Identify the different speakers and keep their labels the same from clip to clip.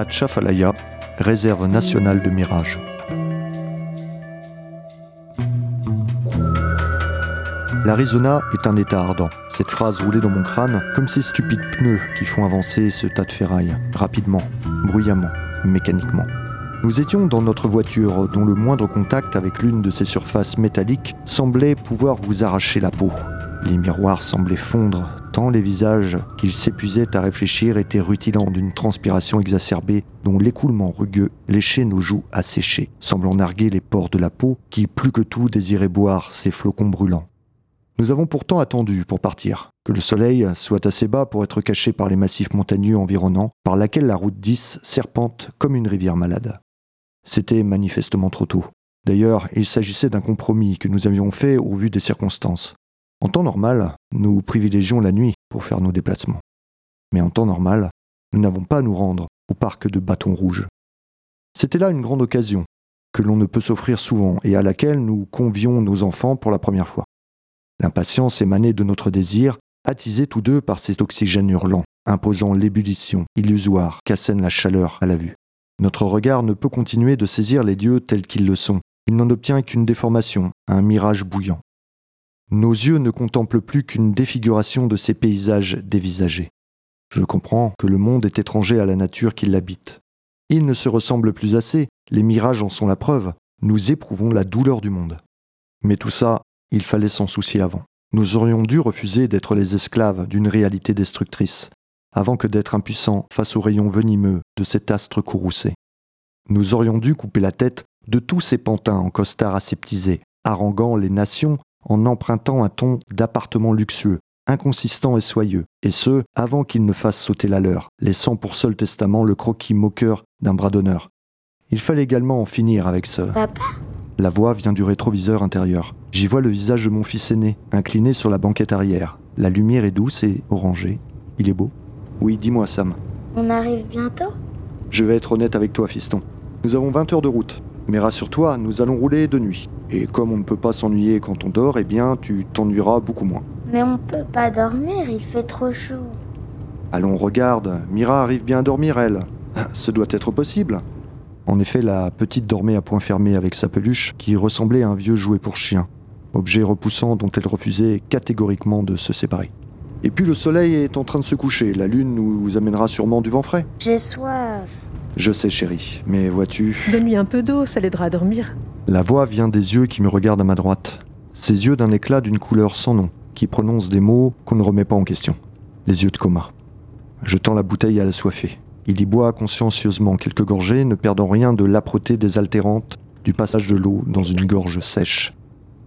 Speaker 1: Atchafalaya, réserve nationale de Mirage. L'Arizona est un état ardent. Cette phrase roulait dans mon crâne comme ces stupides pneus qui font avancer ce tas de ferraille, rapidement, bruyamment, mécaniquement. Nous étions dans notre voiture dont le moindre contact avec l'une de ces surfaces métalliques semblait pouvoir vous arracher la peau. Les miroirs semblaient fondre, tant les visages qu'ils s'épuisaient à réfléchir étaient rutilants d'une transpiration exacerbée dont l'écoulement rugueux léchait nos joues asséchées, semblant narguer les pores de la peau qui plus que tout désiraient boire ces flocons brûlants. Nous avons pourtant attendu pour partir, que le soleil soit assez bas pour être caché par les massifs montagneux environnants, par laquelle la route 10 serpente comme une rivière malade. C'était manifestement trop tôt. D'ailleurs, il s'agissait d'un compromis que nous avions fait au vu des circonstances. En temps normal, nous privilégions la nuit pour faire nos déplacements. Mais en temps normal, nous n'avons pas à nous rendre au parc de Bâton Rouge. C'était là une grande occasion, que l'on ne peut s'offrir souvent et à laquelle nous convions nos enfants pour la première fois. L'impatience émanait de notre désir, attisé tous deux par cet oxygène hurlant, imposant l'ébullition illusoire qu'assène la chaleur à la vue. Notre regard ne peut continuer de saisir les dieux tels qu'ils le sont. Il n'en obtient qu'une déformation, un mirage bouillant. Nos yeux ne contemplent plus qu'une défiguration de ces paysages dévisagés. Je comprends que le monde est étranger à la nature qui l'habite. Il ne se ressemble plus assez, les mirages en sont la preuve, nous éprouvons la douleur du monde. Mais tout ça il fallait s'en soucier avant. Nous aurions dû refuser d'être les esclaves d'une réalité destructrice, avant que d'être impuissants face aux rayons venimeux de cet astre courroucé. Nous aurions dû couper la tête de tous ces pantins en costard aseptisés, haranguant les nations en empruntant un ton d'appartement luxueux, inconsistant et soyeux, et ce, avant qu'ils ne fassent sauter la leur, laissant pour seul testament le croquis moqueur d'un bras d'honneur. Il fallait également en finir avec ce...
Speaker 2: Papa?
Speaker 1: La voix vient du rétroviseur intérieur. J'y vois le visage de mon fils aîné, incliné sur la banquette arrière. La lumière est douce et orangée. Il est beau. Oui, dis-moi, Sam.
Speaker 2: On arrive bientôt?
Speaker 1: Je vais être honnête avec toi, fiston. Nous avons 20 heures de route. Mais rassure-toi, nous allons rouler de nuit. Et comme on ne peut pas s'ennuyer quand on dort, eh bien, tu t'ennuieras beaucoup moins.
Speaker 2: Mais on peut pas dormir, il fait trop chaud.
Speaker 1: Allons, regarde, Mira arrive bien à dormir, elle. Ce doit être possible. En effet, la petite dormait à point fermé avec sa peluche qui ressemblait à un vieux jouet pour chien, objet repoussant dont elle refusait catégoriquement de se séparer. Et puis le soleil est en train de se coucher, la lune nous amènera sûrement du vent frais.
Speaker 2: J'ai soif.
Speaker 1: Je sais chérie, mais vois-tu...
Speaker 3: Donne-lui un peu d'eau, ça l'aidera à dormir.
Speaker 1: La voix vient des yeux qui me regardent à ma droite. Ces yeux d'un éclat d'une couleur sans nom, qui prononcent des mots qu'on ne remet pas en question. Les yeux de coma. Je tends la bouteille à la soifée. Il y boit consciencieusement quelques gorgées, ne perdant rien de l'âpreté désaltérante du passage de l'eau dans une gorge sèche.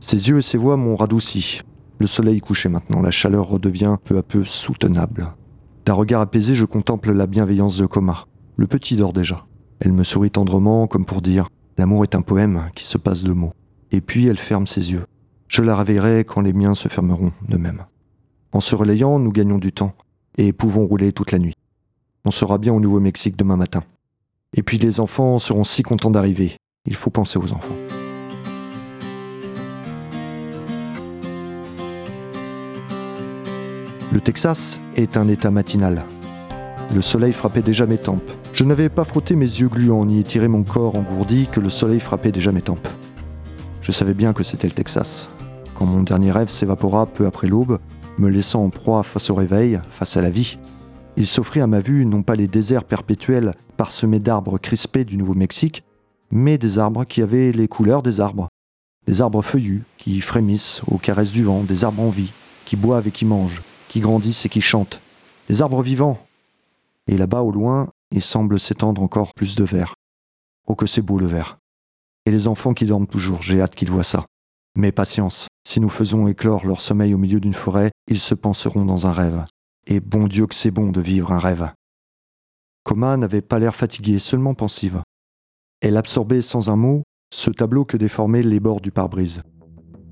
Speaker 1: Ses yeux et ses voix m'ont radouci. Le soleil couchait maintenant, la chaleur redevient peu à peu soutenable. D'un regard apaisé, je contemple la bienveillance de Coma. Le petit dort déjà. Elle me sourit tendrement, comme pour dire L'amour est un poème qui se passe de mots. Et puis elle ferme ses yeux. Je la réveillerai quand les miens se fermeront de même. En se relayant, nous gagnons du temps et pouvons rouler toute la nuit. On sera bien au Nouveau-Mexique demain matin. Et puis les enfants seront si contents d'arriver. Il faut penser aux enfants. Le Texas est un état matinal. Le soleil frappait déjà mes tempes. Je n'avais pas frotté mes yeux gluants ni étiré mon corps engourdi que le soleil frappait déjà mes tempes. Je savais bien que c'était le Texas. Quand mon dernier rêve s'évapora peu après l'aube, me laissant en proie face au réveil, face à la vie, il s'offrit à ma vue non pas les déserts perpétuels parsemés d'arbres crispés du Nouveau-Mexique, mais des arbres qui avaient les couleurs des arbres. Des arbres feuillus qui frémissent aux caresses du vent, des arbres en vie, qui boivent et qui mangent, qui grandissent et qui chantent. Des arbres vivants. Et là-bas au loin, il semble s'étendre encore plus de vert. Oh que c'est beau le vert. Et les enfants qui dorment toujours, j'ai hâte qu'ils voient ça. Mais patience, si nous faisons éclore leur sommeil au milieu d'une forêt, ils se penseront dans un rêve. Et bon Dieu que c'est bon de vivre un rêve. Coma n'avait pas l'air fatiguée, seulement pensive. Elle absorbait sans un mot ce tableau que déformaient les bords du pare-brise.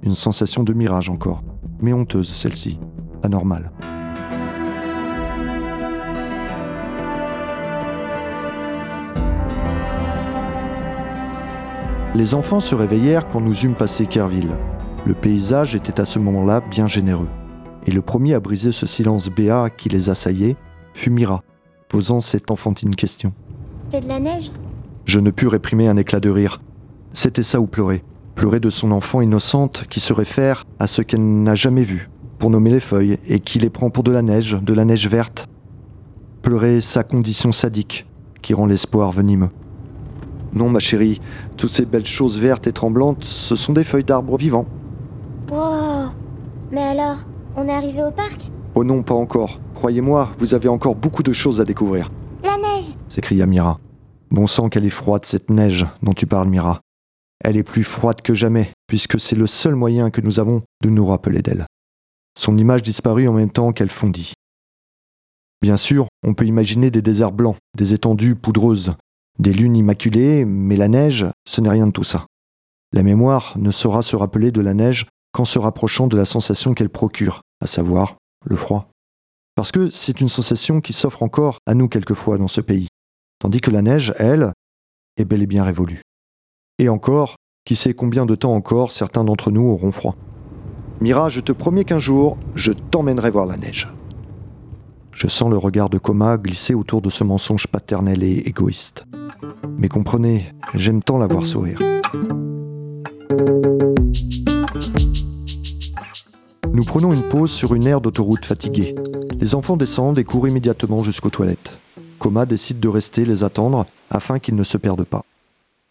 Speaker 1: Une sensation de mirage encore, mais honteuse celle-ci, anormale. Les enfants se réveillèrent quand nous eûmes passé Kerville. Le paysage était à ce moment-là bien généreux et le premier à briser ce silence béat qui les assaillait fut Mira, posant cette enfantine question.
Speaker 4: C'est de la neige?
Speaker 1: Je ne pus réprimer un éclat de rire. C'était ça ou pleurer. Pleurer de son enfant innocente qui se réfère à ce qu'elle n'a jamais vu, pour nommer les feuilles, et qui les prend pour de la neige, de la neige verte. Pleurer sa condition sadique, qui rend l'espoir venimeux. Non, ma chérie, toutes ces belles choses vertes et tremblantes, ce sont des feuilles d'arbres vivants.
Speaker 4: Wow Mais alors, on est arrivé au parc?
Speaker 1: Oh non, pas encore. Croyez-moi, vous avez encore beaucoup de choses à découvrir,
Speaker 4: La neige
Speaker 1: s'écria Mira. Bon sang qu'elle est froide, cette neige dont tu parles, Mira. Elle est plus froide que jamais, puisque c'est le seul moyen que nous avons de nous rappeler d'elle. Son image disparut en même temps qu'elle fondit. Bien sûr, on peut imaginer des déserts blancs, des étendues poudreuses, des lunes immaculées, mais la neige, ce n'est rien de tout ça. La mémoire ne saura se rappeler de la neige qu'en se rapprochant de la sensation qu'elle procure, à savoir le froid. Parce que c'est une sensation qui s'offre encore à nous quelquefois dans ce pays, tandis que la neige, elle, est bel et bien révolue. Et encore, qui sait combien de temps encore certains d'entre nous auront froid. Mira, je te promets qu'un jour, je t'emmènerai voir la neige. Je sens le regard de Coma glisser autour de ce mensonge paternel et égoïste. Mais comprenez, j'aime tant la voir sourire. Nous prenons une pause sur une aire d'autoroute fatiguée. Les enfants descendent et courent immédiatement jusqu'aux toilettes. Coma décide de rester les attendre afin qu'ils ne se perdent pas.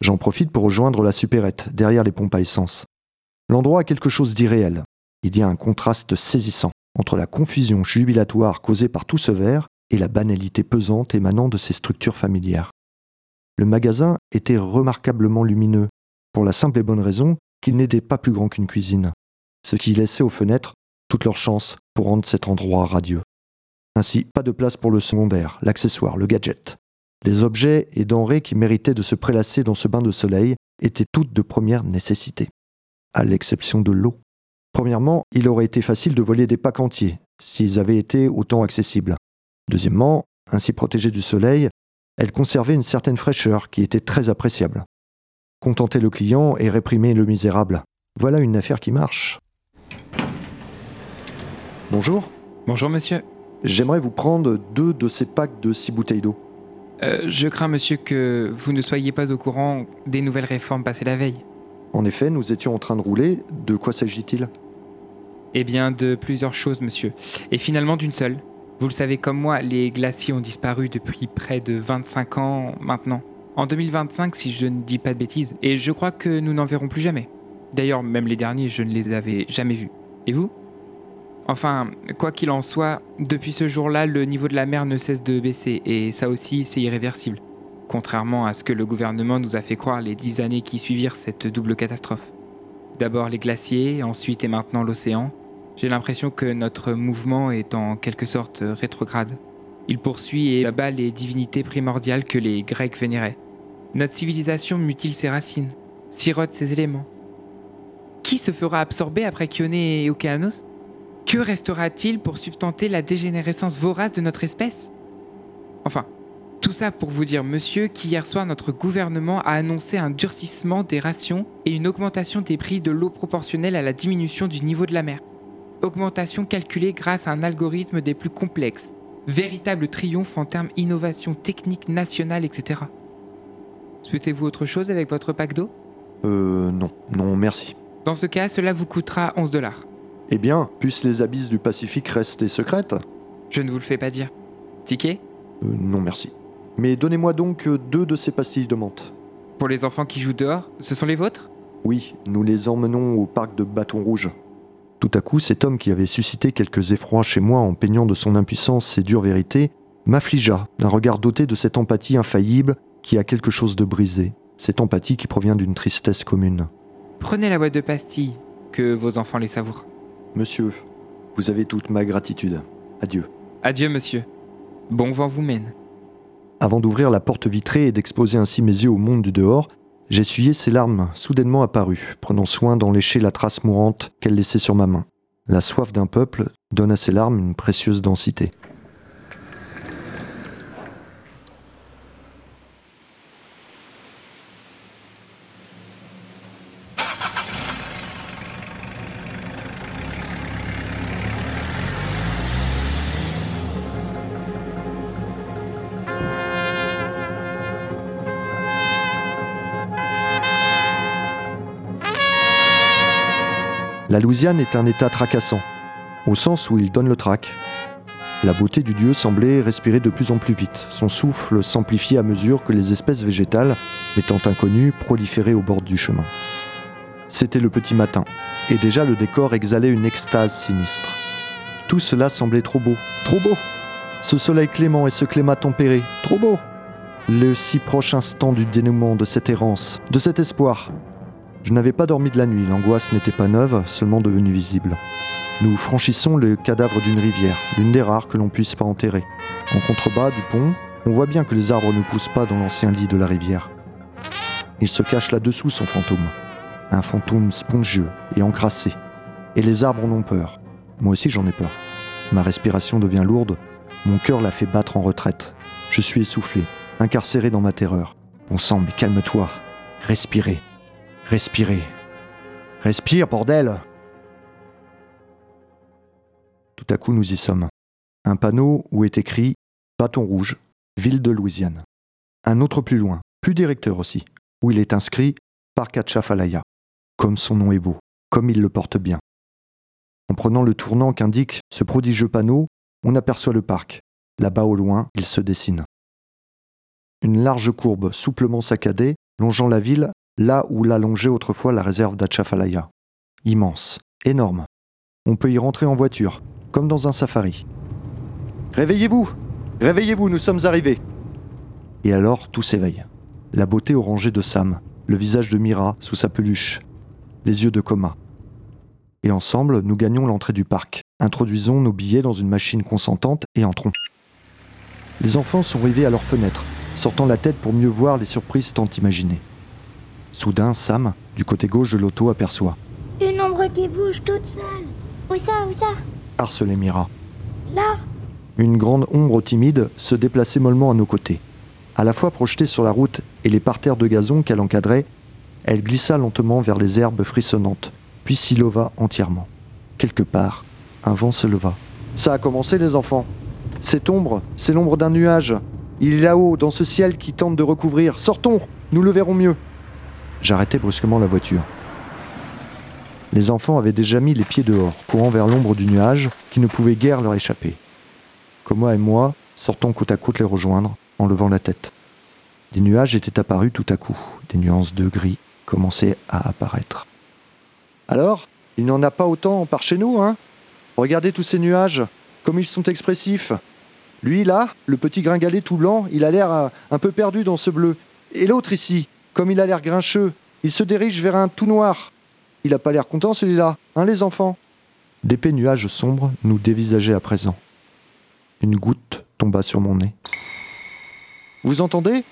Speaker 1: J'en profite pour rejoindre la supérette, derrière les pompes à essence. L'endroit a quelque chose d'irréel. Il y a un contraste saisissant entre la confusion jubilatoire causée par tout ce verre et la banalité pesante émanant de ces structures familières. Le magasin était remarquablement lumineux, pour la simple et bonne raison qu'il n'était pas plus grand qu'une cuisine, ce qui laissait aux fenêtres toute leur chance pour rendre cet endroit radieux. Ainsi, pas de place pour le secondaire, l'accessoire, le gadget. Les objets et denrées qui méritaient de se prélasser dans ce bain de soleil étaient toutes de première nécessité, à l'exception de l'eau. Premièrement, il aurait été facile de voler des packs entiers, s'ils avaient été autant accessibles. Deuxièmement, ainsi protégées du soleil, elles conservaient une certaine fraîcheur qui était très appréciable. Contenter le client et réprimer le misérable. Voilà une affaire qui marche. Bonjour,
Speaker 5: Bonjour monsieur.
Speaker 1: j'aimerais vous prendre deux de ces packs de six bouteilles d'eau.
Speaker 5: Euh, je crains monsieur que vous ne soyez pas au courant des nouvelles réformes passées la veille.
Speaker 1: En effet, nous étions en train de rouler. De quoi s'agit-il?
Speaker 5: Eh bien de plusieurs choses monsieur. Et finalement d'une seule. Vous le savez comme moi, les glaciers ont disparu depuis près de 25 ans maintenant. En 2025 si je ne dis pas de bêtises. Et je crois que nous n'en verrons plus jamais. D'ailleurs même les derniers je ne les avais jamais vus. Et vous? Enfin, quoi qu'il en soit, depuis ce jour-là, le niveau de la mer ne cesse de baisser, et ça aussi, c'est irréversible. Contrairement à ce que le gouvernement nous a fait croire les dix années qui suivirent cette double catastrophe. D'abord les glaciers, ensuite et maintenant l'océan. J'ai l'impression que notre mouvement est en quelque sorte rétrograde. Il poursuit et abat les divinités primordiales que les Grecs vénéraient. Notre civilisation mutile ses racines, sirote ses éléments. Qui se fera absorber après Kioné et Okeanos que restera-t-il pour substanter la dégénérescence vorace de notre espèce? Enfin, tout ça pour vous dire, monsieur, qu'hier soir, notre gouvernement a annoncé un durcissement des rations et une augmentation des prix de l'eau proportionnelle à la diminution du niveau de la mer. Augmentation calculée grâce à un algorithme des plus complexes. Véritable triomphe en termes innovation technique nationale, etc. Souhaitez-vous autre chose avec votre pack d'eau?
Speaker 1: Euh, non, non, merci.
Speaker 5: Dans ce cas, cela vous coûtera 11 dollars.
Speaker 1: Eh bien, puissent les abysses du Pacifique rester secrètes?
Speaker 5: Je ne vous le fais pas dire. Ticket?
Speaker 1: Euh, Non, merci. Mais donnez-moi donc euh, deux de ces pastilles de menthe.
Speaker 5: Pour les enfants qui jouent dehors, ce sont les vôtres?
Speaker 1: Oui, nous les emmenons au parc de Bâton Rouge. Tout à coup, cet homme qui avait suscité quelques effrois chez moi en peignant de son impuissance ses dures vérités, m'affligea d'un regard doté de cette empathie infaillible qui a quelque chose de brisé, cette empathie qui provient d'une tristesse commune.
Speaker 5: Prenez la boîte de pastilles, que vos enfants les savourent.
Speaker 1: Monsieur, vous avez toute ma gratitude. Adieu.
Speaker 5: Adieu, monsieur. Bon vent vous mène.
Speaker 1: Avant d'ouvrir la porte vitrée et d'exposer ainsi mes yeux au monde du dehors, j'essuyai ces larmes soudainement apparues, prenant soin d'en lécher la trace mourante qu'elle laissait sur ma main. La soif d'un peuple donne à ces larmes une précieuse densité. La Louisiane est un état tracassant, au sens où il donne le trac. La beauté du dieu semblait respirer de plus en plus vite, son souffle s'amplifiait à mesure que les espèces végétales, étant inconnues, proliféraient au bord du chemin. C'était le petit matin, et déjà le décor exhalait une extase sinistre. Tout cela semblait trop beau, trop beau. Ce soleil clément et ce climat tempéré, trop beau. Le si proche instant du dénouement de cette errance, de cet espoir. Je n'avais pas dormi de la nuit, l'angoisse n'était pas neuve, seulement devenue visible. Nous franchissons le cadavre d'une rivière, l'une des rares que l'on puisse pas enterrer. En contrebas du pont, on voit bien que les arbres ne poussent pas dans l'ancien lit de la rivière. Il se cache là-dessous son fantôme. Un fantôme spongieux et encrassé. Et les arbres en ont peur. Moi aussi j'en ai peur. Ma respiration devient lourde, mon cœur la fait battre en retraite. Je suis essoufflé, incarcéré dans ma terreur. Bon sang, mais calme-toi. Respirez. Respirez. Respire, bordel Tout à coup, nous y sommes. Un panneau où est écrit Bâton rouge, ville de Louisiane. Un autre plus loin, plus directeur aussi, où il est inscrit Parc Atchafalaya. Comme son nom est beau, comme il le porte bien. En prenant le tournant qu'indique ce prodigieux panneau, on aperçoit le parc. Là-bas au loin, il se dessine. Une large courbe souplement saccadée, longeant la ville là où l'a longé autrefois la réserve d'Achafalaya. Immense, énorme. On peut y rentrer en voiture, comme dans un safari. Réveillez-vous Réveillez-vous, nous sommes arrivés Et alors tout s'éveille. La beauté orangée de Sam, le visage de Mira sous sa peluche, les yeux de coma. Et ensemble, nous gagnons l'entrée du parc, introduisons nos billets dans une machine consentante et entrons. Les enfants sont rivés à leurs fenêtres, sortant la tête pour mieux voir les surprises tant imaginées. Soudain, Sam, du côté gauche de l'auto, aperçoit.
Speaker 2: Une ombre qui bouge toute seule.
Speaker 4: Où ça, où ça?
Speaker 1: Harcelait Mira.
Speaker 2: Là,
Speaker 1: Une grande ombre timide se déplaçait mollement à nos côtés. À la fois projetée sur la route et les parterres de gazon qu'elle encadrait, elle glissa lentement vers les herbes frissonnantes, puis s'y leva entièrement. Quelque part, un vent se leva. Ça a commencé, les enfants. Cette ombre, c'est l'ombre d'un nuage. Il est là-haut, dans ce ciel qui tente de recouvrir. Sortons, nous le verrons mieux. J'arrêtai brusquement la voiture. Les enfants avaient déjà mis les pieds dehors, courant vers l'ombre du nuage qui ne pouvait guère leur échapper. Coma et moi sortons côte à côte les rejoindre en levant la tête. Des nuages étaient apparus tout à coup, des nuances de gris commençaient à apparaître. Alors, il n'y en a pas autant par chez nous, hein? Regardez tous ces nuages, comme ils sont expressifs. Lui, là, le petit gringalet tout blanc, il a l'air euh, un peu perdu dans ce bleu. Et l'autre ici, comme il a l'air grincheux, il se dirige vers un tout noir. Il a pas l'air content celui-là, hein les enfants? D'épais nuages sombres nous dévisageaient à présent. Une goutte tomba sur mon nez. Vous entendez?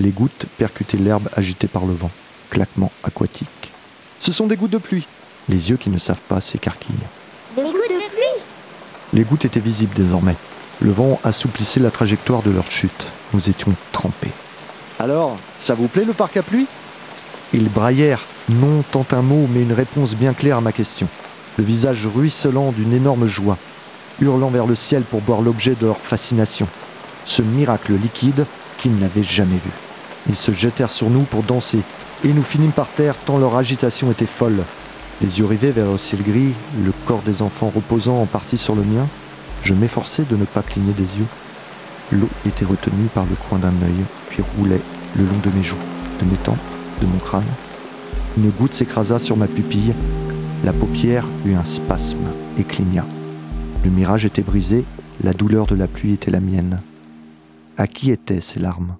Speaker 1: Les gouttes percutaient l'herbe agitée par le vent. Claquement aquatique. Ce sont des gouttes de pluie. Les yeux qui ne savent pas s'écarquillent.
Speaker 4: Des gouttes de pluie?
Speaker 1: Les gouttes étaient visibles désormais. Le vent assouplissait la trajectoire de leur chute. Nous étions trempés. Alors, ça vous plaît le parc à pluie? Ils braillèrent, non tant un mot, mais une réponse bien claire à ma question. Le visage ruisselant d'une énorme joie, hurlant vers le ciel pour boire l'objet de leur fascination. Ce miracle liquide qu'ils n'avaient jamais vu. Ils se jetèrent sur nous pour danser, et nous finîmes par terre tant leur agitation était folle. Les yeux rivés vers le ciel gris, le corps des enfants reposant en partie sur le mien, je m'efforçais de ne pas cligner des yeux. L'eau était retenue par le coin d'un œil, roulait le long de mes joues, de mes tempes, de mon crâne. Une goutte s'écrasa sur ma pupille, la paupière eut un spasme et cligna. Le mirage était brisé, la douleur de la pluie était la mienne. À qui étaient ces larmes?